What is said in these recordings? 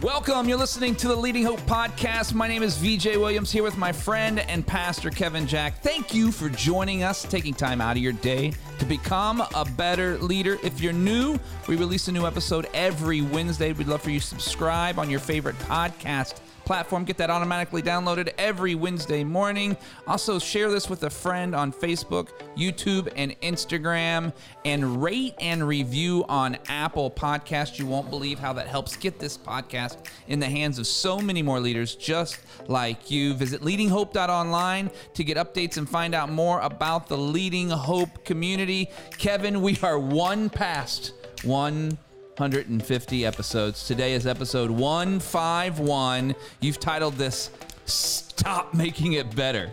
Welcome. You're listening to the Leading Hope podcast. My name is VJ Williams here with my friend and pastor Kevin Jack. Thank you for joining us, taking time out of your day to become a better leader. If you're new, we release a new episode every Wednesday. We'd love for you to subscribe on your favorite podcast platform. Get that automatically downloaded every Wednesday morning. Also, share this with a friend on Facebook, YouTube, and Instagram. And rate and review on Apple Podcast. You won't believe how that helps get this podcast in the hands of so many more leaders just like you. Visit leadinghope.online to get updates and find out more about the Leading Hope community. Kevin, we are one past one 150 episodes. Today is episode 151. You've titled this Stop Making It Better.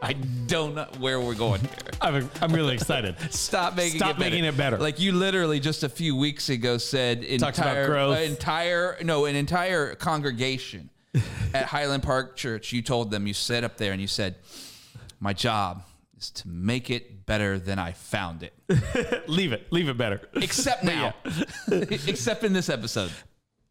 I don't know where we're going here. I'm, I'm really excited. Stop making Stop it better. making it better. Like you literally just a few weeks ago said entire growth. uh, entire no an entire congregation at Highland Park Church. You told them you sat up there and you said, "My job is to make it better than I found it." leave it. Leave it better. Except now, except in this episode.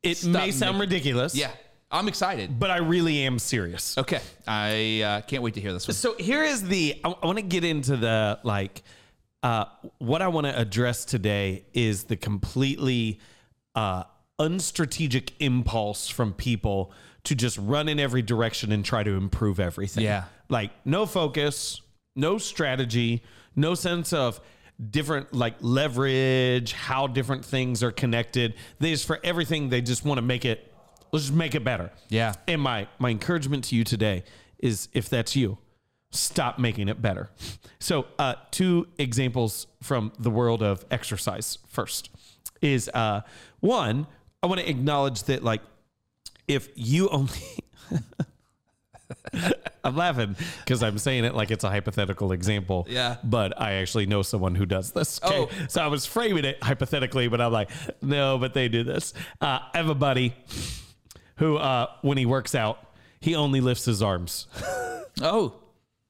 It Stop may sound making- ridiculous. Yeah, I'm excited. But I really am serious. Okay, I uh, can't wait to hear this one. So here is the I, I want to get into the like uh what I want to address today is the completely uh unstrategic impulse from people to just run in every direction and try to improve everything. Yeah. Like no focus, no strategy, no sense of different like leverage, how different things are connected. They just for everything they just want to make it let's just make it better. Yeah. And my my encouragement to you today is if that's you, stop making it better. So, uh, two examples from the world of exercise. First is uh, one. I want to acknowledge that like if you only. I'm laughing because I'm saying it like it's a hypothetical example. Yeah. But I actually know someone who does this. Okay. Oh. So I was framing it hypothetically, but I'm like, no, but they do this. Uh, I have a buddy who, uh, when he works out, he only lifts his arms. Oh,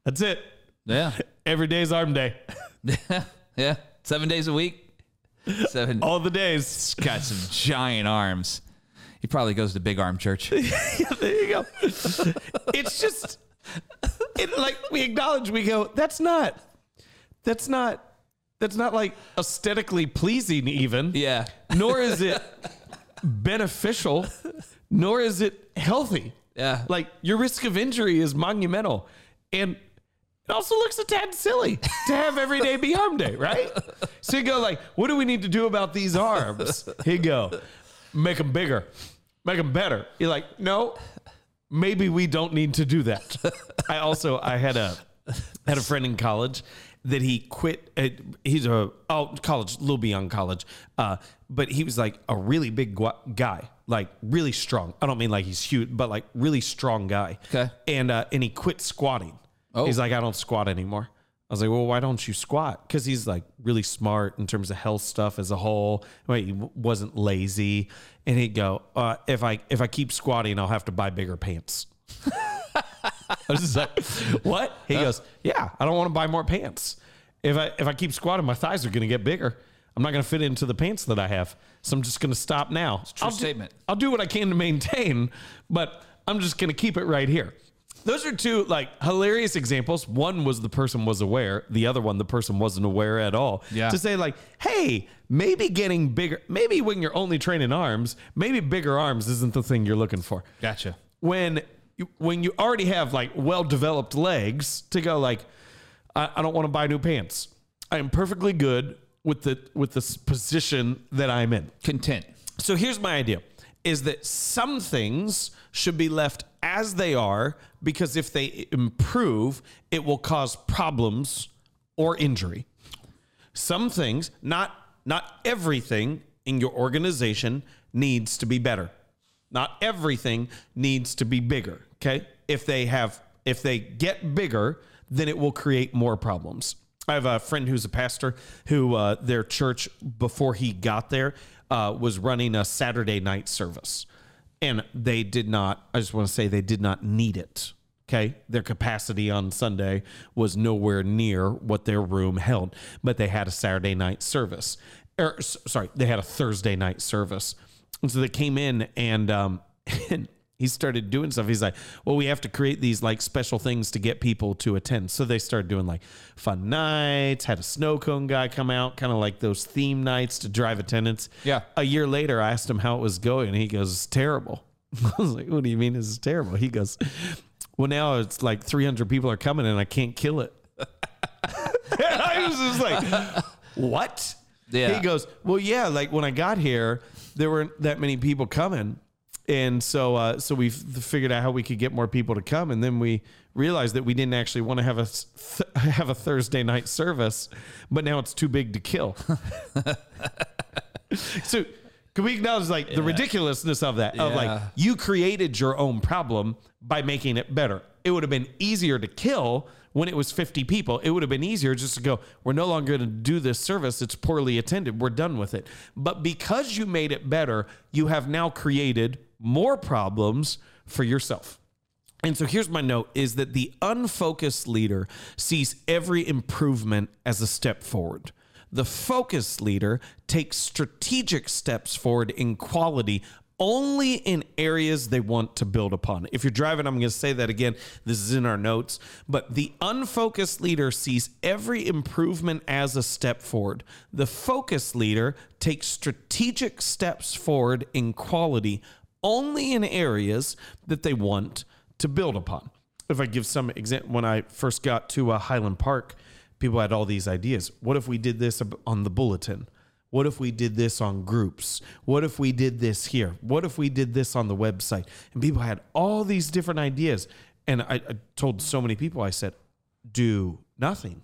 That's it. yeah, Every day's arm day. yeah. Yeah. Seven days a week. Seven. All the days. Got some giant arms. He probably goes to Big Arm Church. there you go. it's just it, like we acknowledge we go that's not that's not that's not like aesthetically pleasing even. Yeah. nor is it beneficial nor is it healthy. Yeah. like your risk of injury is monumental. And it also looks a tad silly to have every day be arm day right? So you go like what do we need to do about these arms? He go make them bigger make them better. You're like no maybe we don't need to do that. I also i had a had a friend in college that he quit uh, he's a oh college a little beyond college uh, but he was like a really big gu- guy like really strong. I don't mean like he's huge but like really strong guy. Okay. and uh, and he quit squatting. Oh. he's like i don't squat anymore I was like, well, why don't you squat? Because he's like really smart in terms of health stuff as a whole. Right, he wasn't lazy, and he'd go, uh, "If I if I keep squatting, I'll have to buy bigger pants." I was just like, "What?" He goes, "Yeah, I don't want to buy more pants. If I if I keep squatting, my thighs are going to get bigger. I'm not going to fit into the pants that I have, so I'm just going to stop now." true I'll do- statement. I'll do what I can to maintain, but I'm just going to keep it right here. Those are two like hilarious examples. One was the person was aware, the other one the person wasn't aware at all. Yeah. To say like, "Hey, maybe getting bigger, maybe when you're only training arms, maybe bigger arms isn't the thing you're looking for." Gotcha. When you, when you already have like well-developed legs to go like, I, I don't want to buy new pants. I am perfectly good with the with this position that I'm in. Content. So here's my idea is that some things should be left as they are because if they improve, it will cause problems or injury. Some things, not not everything in your organization needs to be better. Not everything needs to be bigger, okay? If they have if they get bigger, then it will create more problems. I have a friend who's a pastor who uh, their church before he got there uh, was running a Saturday night service, and they did not. I just want to say they did not need it. Okay, their capacity on Sunday was nowhere near what their room held, but they had a Saturday night service. Or sorry, they had a Thursday night service, and so they came in and um, And he started doing stuff. He's like, well, we have to create these like special things to get people to attend. So they started doing like fun nights, had a snow cone guy come out, kind of like those theme nights to drive attendance. Yeah. A year later, I asked him how it was going, and he goes, it's terrible. I was like, what do you mean it's terrible? He goes, well, now it's like 300 people are coming and I can't kill it. and I was just like, what? Yeah. He goes, well, yeah, like when I got here, there weren't that many people coming. And so, uh, so we figured out how we could get more people to come, and then we realized that we didn't actually want to have a th- have a Thursday night service, but now it's too big to kill. so, can we acknowledge like the ridiculousness of that? Of Yeah. like you created your own problem by making it better. It would have been easier to kill when it was 50 people. It would have been easier just to go, we're no longer going to do this service. It's poorly attended. We're done with it. But because you made it better, you have now created more problems for yourself. And so here's my note is that the unfocused leader sees every improvement as a step forward. The focused leader takes strategic steps forward in quality only in areas they want to build upon. If you're driving, I'm going to say that again. This is in our notes. But the unfocused leader sees every improvement as a step forward. The focused leader takes strategic steps forward in quality only in areas that they want to build upon. If I give some example, when I first got to uh, Highland Park, people had all these ideas. What if we did this on the bulletin? What if we did this on groups? What if we did this here? What if we did this on the website? And people had all these different ideas. And I, I told so many people, I said, do nothing.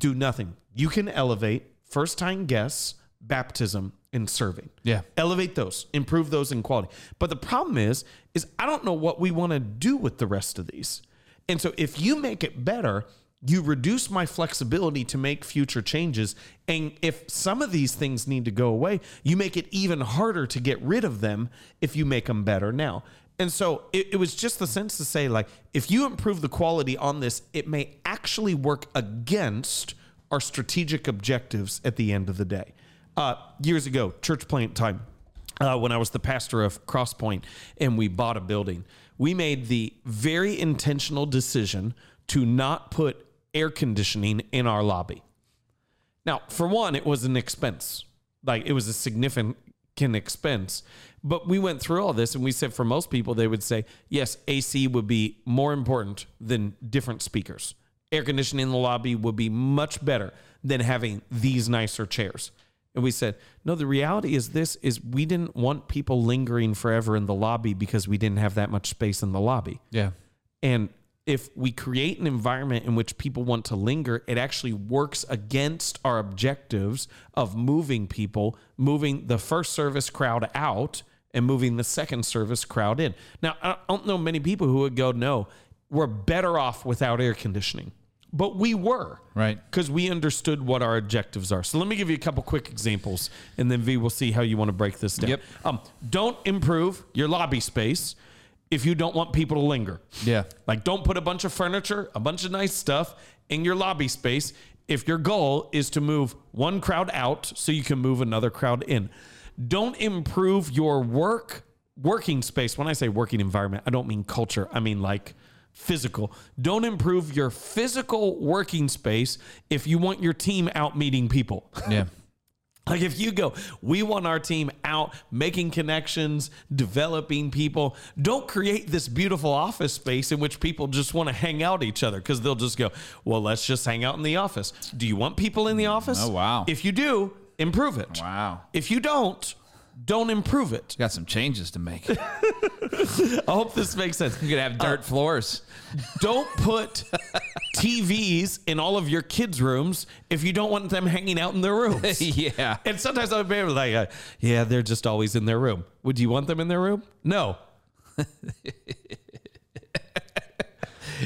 Do nothing. You can elevate first time guests, baptism, and serving. Yeah. elevate those improve those in quality. But the problem is is i don't know what we want to do with the rest of these. And so if you make it better you reduce my flexibility to make future changes. And if some of these things need to go away you make it even harder to get rid of them if you make them better now. And so it, it was just the sense to say like if you improve the quality on this it may actually work against our strategic objectives at the end of the day uh, years ago, church plant time, uh, when I was the pastor of Crosspoint and we bought a building, we made the very intentional decision to not put air conditioning in our lobby. Now, for one, it was an expense. Like it was a significant expense. But we went through all this and we said for most people, they would say, yes, AC would be more important than different speakers. Air conditioning in the lobby would be much better than having these nicer chairs. And we said, no, the reality is this is we didn't want people lingering forever in the lobby because we didn't have that much space in the lobby. Yeah. And if we create an environment in which people want to linger, it actually works against our objectives of moving people, moving the first service crowd out and moving the second service crowd in. Now, I don't know many people who would go, no, we're better off without air conditioning. But we were. Right. Because we understood what our objectives are. So let me give you a couple quick examples, and then V will see how you want to break this down. Yep. Um, don't improve your lobby space if you don't want people to linger. Yeah. Like, don't put a bunch of furniture, a bunch of nice stuff in your lobby space if your goal is to move one crowd out so you can move another crowd in. Don't improve your work working space. When I say working environment, I don't mean culture. I mean like physical. Don't improve your physical working space if you want your team out meeting people. Yeah. Like if you go, we want our team out making connections, developing people. Don't create this beautiful office space in which people just want to hang out each other because they'll just go, well, let's just hang out in the office. Do you want people in the office? Oh, wow. If you do, improve it. Wow. If you don't, don't improve it. Got some changes to make. I hope this makes sense. You could have dirt floors. Don't put TVs in all of your kids' rooms if you don't want them hanging out in their rooms. yeah. And sometimes I'll be like, uh, yeah, they're just always in their room. Would you want them in their room? No.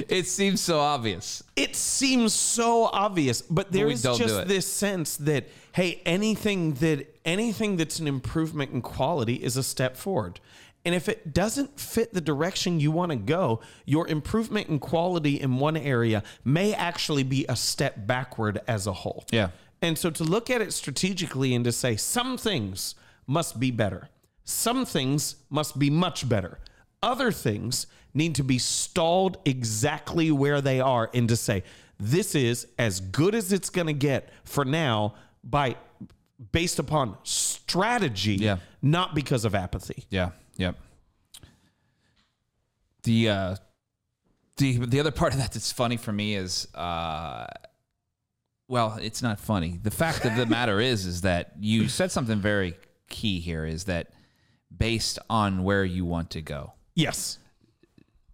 It seems so obvious. It seems so obvious, but there is just this sense that hey, anything that anything that's an improvement in quality is a step forward. And if it doesn't fit the direction you want to go, your improvement in quality in one area may actually be a step backward as a whole. Yeah. And so to look at it strategically and to say some things must be better. Some things must be much better. Other things need to be stalled exactly where they are and to say, this is as good as it's going to get for now by based upon strategy, Yeah. not because of apathy. Yeah. Yep. The uh the the other part of that that's funny for me is uh well, it's not funny. The fact of the matter is is that you said something very key here is that based on where you want to go. Yes.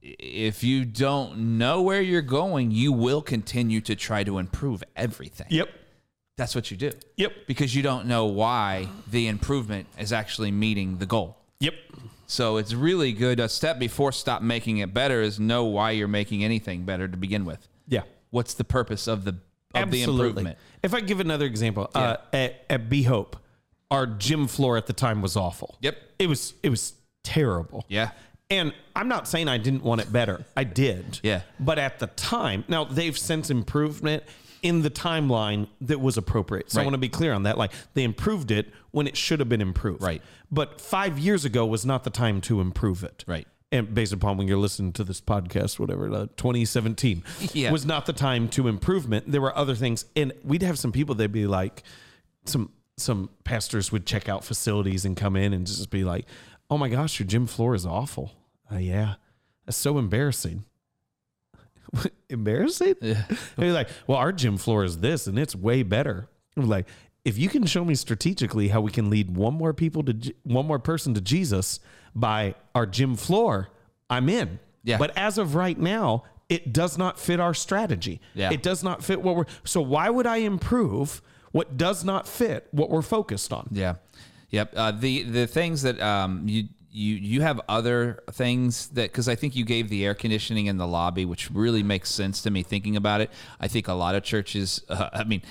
If you don't know where you're going, you will continue to try to improve everything. Yep. That's what you do. Yep. Because you don't know why the improvement is actually meeting the goal. Yep. So it's really good. A step before stop making it better is know why you're making anything better to begin with. Yeah. What's the purpose of the of the improvement? If I give another example, uh, at, at Bay Hope, our gym floor at the time was awful. Yep. It was it was terrible. Yeah. And I'm not saying I didn't want it better. I did. Yeah. But at the time, now they've since improvement in the timeline that was appropriate. So I want to be clear on that. Like they improved it when it should have been improved. Right. But five years ago was not the time to improve it. Right. And based upon when you're listening to this podcast, whatever, uh, 2017 Yeah. was not the time to improvement. There were other things. And we'd have some people, they'd be like, some some pastors would check out facilities and come in and just be like, "Oh my gosh, your gym floor is awful." Uh, yeah, that's so embarrassing. embarrassing? Yeah. They're like, "Well, our gym floor is this, and it's way better." I'm like, if you can show me strategically how we can lead one more people to one more person to Jesus by our gym floor, I'm in. Yeah. But as of right now, it does not fit our strategy. Yeah. It does not fit what we're. So why would I improve what does not fit what we're focused on? Yeah. Yep. Uh, the the things that um you you you have other things that because I think you gave the air conditioning in the lobby, which really makes sense to me thinking about it. I think a lot of churches. Uh, I mean,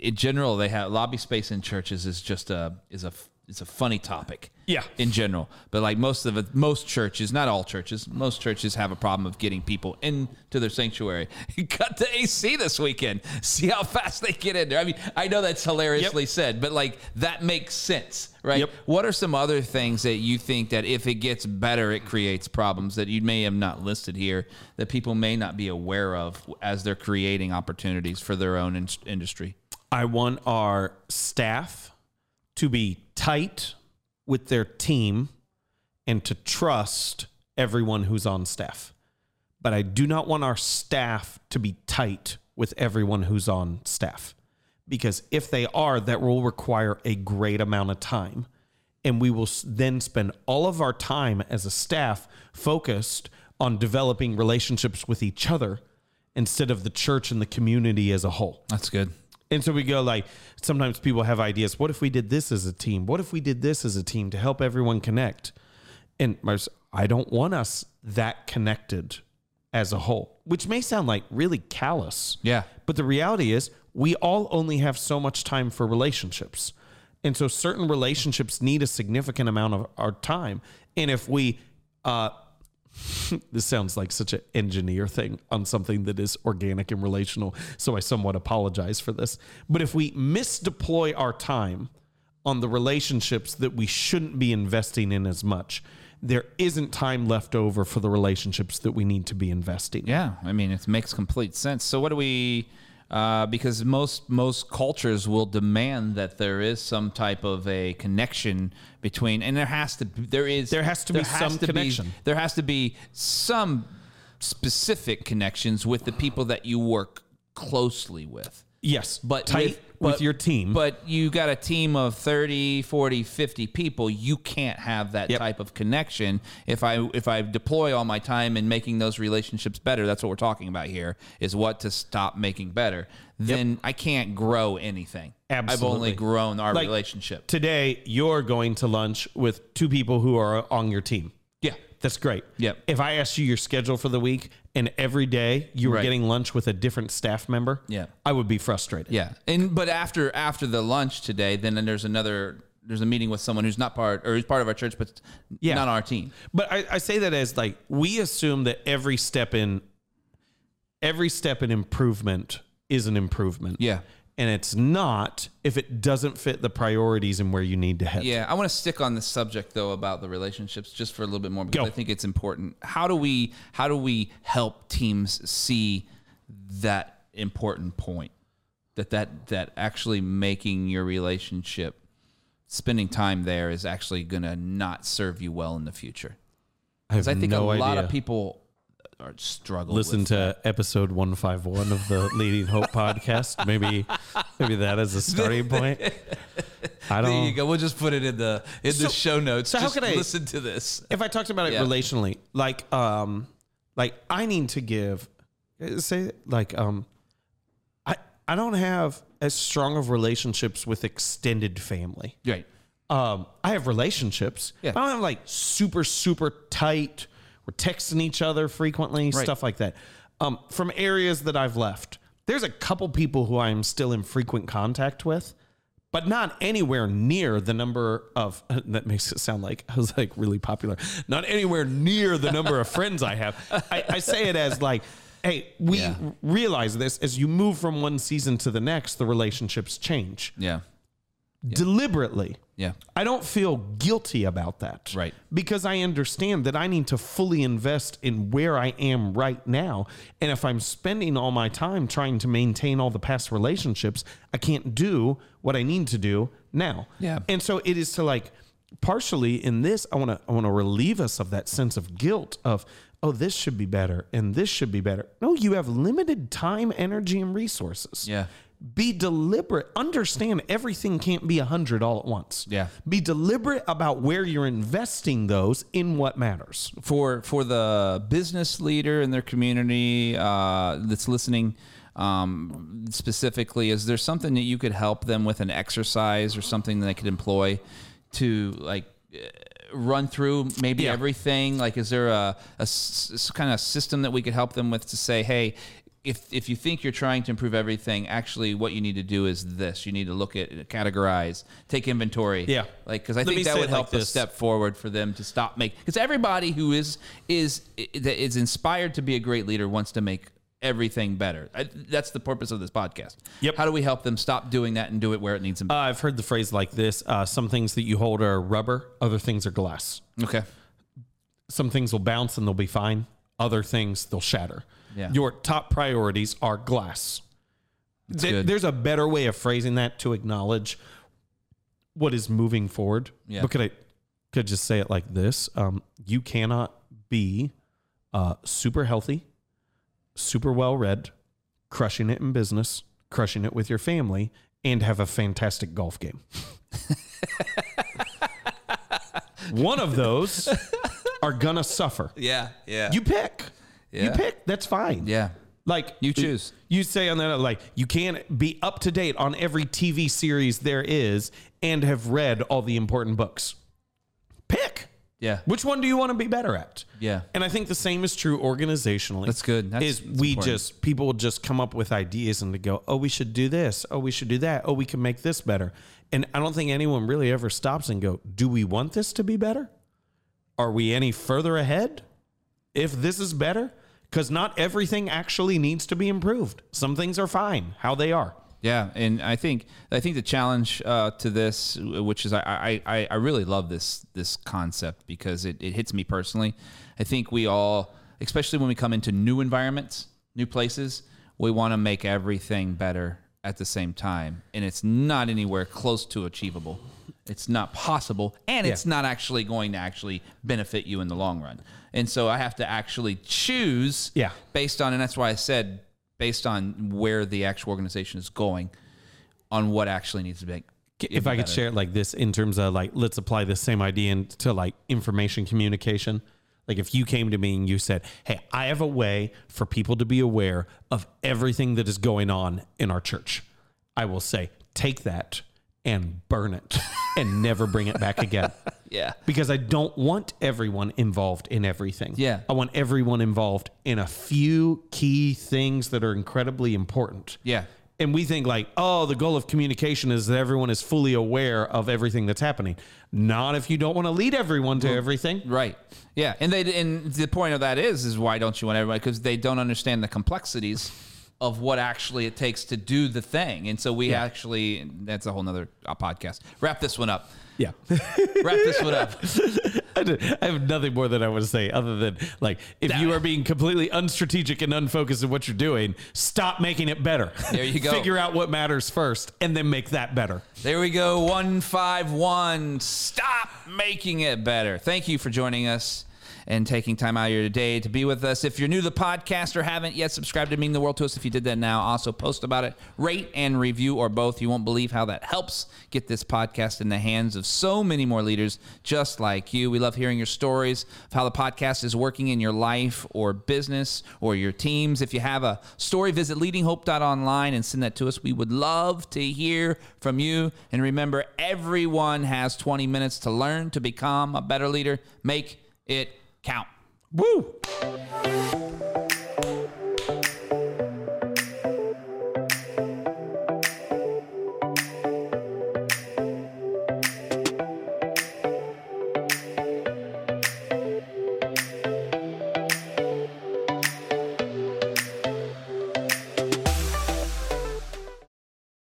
in general, they have lobby space in churches is just a is a it's a funny topic. Yeah. In general, but like most of it, most churches, not all churches, most churches have a problem of getting people into their sanctuary. Cut the AC this weekend. See how fast they get in there. I mean, I know that's hilariously said, but like that makes sense, right? Yep. What are some other things that you think that if it gets better, it creates problems that you may have not listed here that people may not be aware of as they're creating opportunities for their own in- industry? I want our staff to be tight with their team and to trust everyone who's on staff. But I do not want our staff to be tight with everyone who's on staff. Because if they are, that will require a great amount of time. And we will then spend all of our time as a staff focused on developing relationships with each other instead of the church and the community as a whole. That's good. And so we go like sometimes people have ideas. What if we did this as a team? What if we did this as a team to help everyone connect? And I don't want us that connected as a whole, which may sound like really callous. Yeah. But the reality is we all only have so much time for relationships. And so certain relationships need a significant amount of our time. And if we uh this sounds like such an engineer thing on something that is organic and relational. So I somewhat apologize for this. But if we misdeploy our time on the relationships that we shouldn't be investing in as much, there isn't time left over for the relationships that we need to be investing. in. Yeah, I mean it makes complete sense. So what do we? Uh, because most most cultures will demand that there is some type of a connection between, and there has to there is There has to be some connection. there has to be some specific connections with the people that you work closely with. Yes, But tight with, with your team. But you got a team of 30, 40, 50 people. You can't have that Yep. type of connection. If I if I deploy all my time in making those relationships better, that's what we're talking about here, is what to stop making better. Then I can't grow anything. I've Absolutely. only grown our Like- relationship. Today, you're going to lunch with two people who are on your team. That's great. Yep. If I asked you your schedule for the week and every day you were Right. getting lunch with a different staff member, Yeah. I would be frustrated. Yeah. And but after after the lunch today, then there's another there's a meeting with someone who's not part or who's part of our church but Yeah. not our team. But I, I say that as like we assume that every step in every step in improvement is an improvement. Yeah. And it's not if it doesn't fit the priorities and where you need to head. Yeah, I want to stick on the subject though about the relationships just for a little bit more because Go. I think it's important. How do we how do we help teams see that important point that that that actually making your relationship spending time there is actually going to not serve you well in the future? I Because I think no a lot of people are struggling. listen to episode 151 of the Leading Hope podcast. Maybe maybe that is a starting point. I don't. There you go. We'll just put it in the in So- the show notes. so how just could I- listen to this? if I talked about it Yeah. relationally, like um like I need to give say like um I I don't have as strong of relationships with extended family. Right. um, I have relationships. Yeah. I don't have like super, super tight. We're texting each other frequently, Right. stuff like that. Um, from areas that I've left, there's a couple people who I'm still in frequent contact with, but not anywhere near the number of. That makes it sound like I was like really popular. Not anywhere near the number of friends I have. I, I say it as like. Hey, we Yeah. realize this as you move from one season to the next, the relationships change Yeah. Deliberately. Yeah. I don't feel guilty about that. Right. Because I understand that I need to fully invest in where I am right now. And if I'm spending all my time trying to maintain all the past relationships, I can't do what I need to do now. Yeah. And so it is to like partially in this, I want to I want to relieve us of that sense of guilt of oh this should be better and this should be better. No, you have limited time, energy, and resources Yeah. Be deliberate understand everything can't be a hundred all at once Yeah. be deliberate about where you're investing those in what matters for for the business leader in their community uh, that's listening um, specifically is there something that you could help them with an exercise or something that they could employ to like uh, run through maybe Yeah. everything like is there a, a kind of system that we could help them with to say hey if, if you think you're trying to improve everything, actually, what you need to do is this: you need to look at, categorize, take inventory. Yeah. like because I Let think that would it like help a step forward for them to stop make because everybody who is is that is inspired to be a great leader wants to make everything better. I, that's the purpose of this podcast. Yep. How do we help them stop doing that and do it where it needs to be? uh, i've heard the phrase like this uh, some things that you hold are rubber other things are glass okay. some things will bounce and they'll be fine other things they'll shatter. Yeah. your top priorities are glass. Th- there's a better way of phrasing that to acknowledge what is moving forward. Yeah. but could i could I just say it like this? Um, you cannot be uh, super healthy super well read crushing it in business crushing it with your family and have a fantastic golf game. One of those are gonna suffer Yeah. Yeah. you pick you pick that's fine yeah. like You choose. You say on that like you can't be up to date on every TV series there is and have read all the important books. Pick. Yeah. Which one do you want to be better at? Yeah. And I think the same is true organizationally. That's good. That's- is that's we important. just people just come up with ideas and to go, oh, we should do this. Oh, we should do that. Oh, we can make this better. And I don't think anyone really ever stops and go, do we want this to be better? Are we any further ahead? If this is better, because not everything actually needs to be improved. Some things are fine how they are. Yeah, and I think I think the challenge uh, to this, which is I, I I really love this this concept because it, it hits me personally. I think we all, especially when we come into new environments, new places, we want to make everything better at the same time, and it's not anywhere close to achievable. It's not possible, and it's not actually going to actually benefit you in the long run. And so I have to actually choose Yeah. based on, and that's why I said based on where the actual organization is going, on what actually needs to be. if I could share it like this in terms of like, let's apply the same idea into like information communication. Like if you came to me and you said, Hey, I have a way for people to be aware of everything that is going on in our church. I will say, take that and burn it and never bring it back again. Yeah. Because I don't want everyone involved in everything. Yeah. I want everyone involved in a few key things that are incredibly important. Yeah. And we think like, oh, the goal of communication is that everyone is fully aware of everything that's happening. Not if you don't want to lead everyone to mm. everything. Right. Yeah. And they and the point of that is is why don't you want everybody because they don't understand the complexities of what actually it takes to do the thing. And so we actually, that's a whole nother uh, podcast. Wrap this one up. Yeah. Wrap this one up. I, have nothing more that I want to say other than like if you are being completely unstrategic and unfocused in what you're doing, stop making it better. There you go. Figure out what matters first and then make that better. There we go. 151. Stop making it better. Thank you for joining us and taking time out of your day to be with us. If you're new to the podcast or haven't yet subscribed to Mean the World to us, if you did that now, also post about it, rate and review, or both. You won't believe how that helps get this podcast in the hands of so many more leaders just like you. We love hearing your stories of how the podcast is working in your life or business or your teams. If you have a story, visit leadinghope.online and send that to us. We would love to hear from you. And remember, everyone has 20 minutes to learn to become a better leader. Make it count. Woo!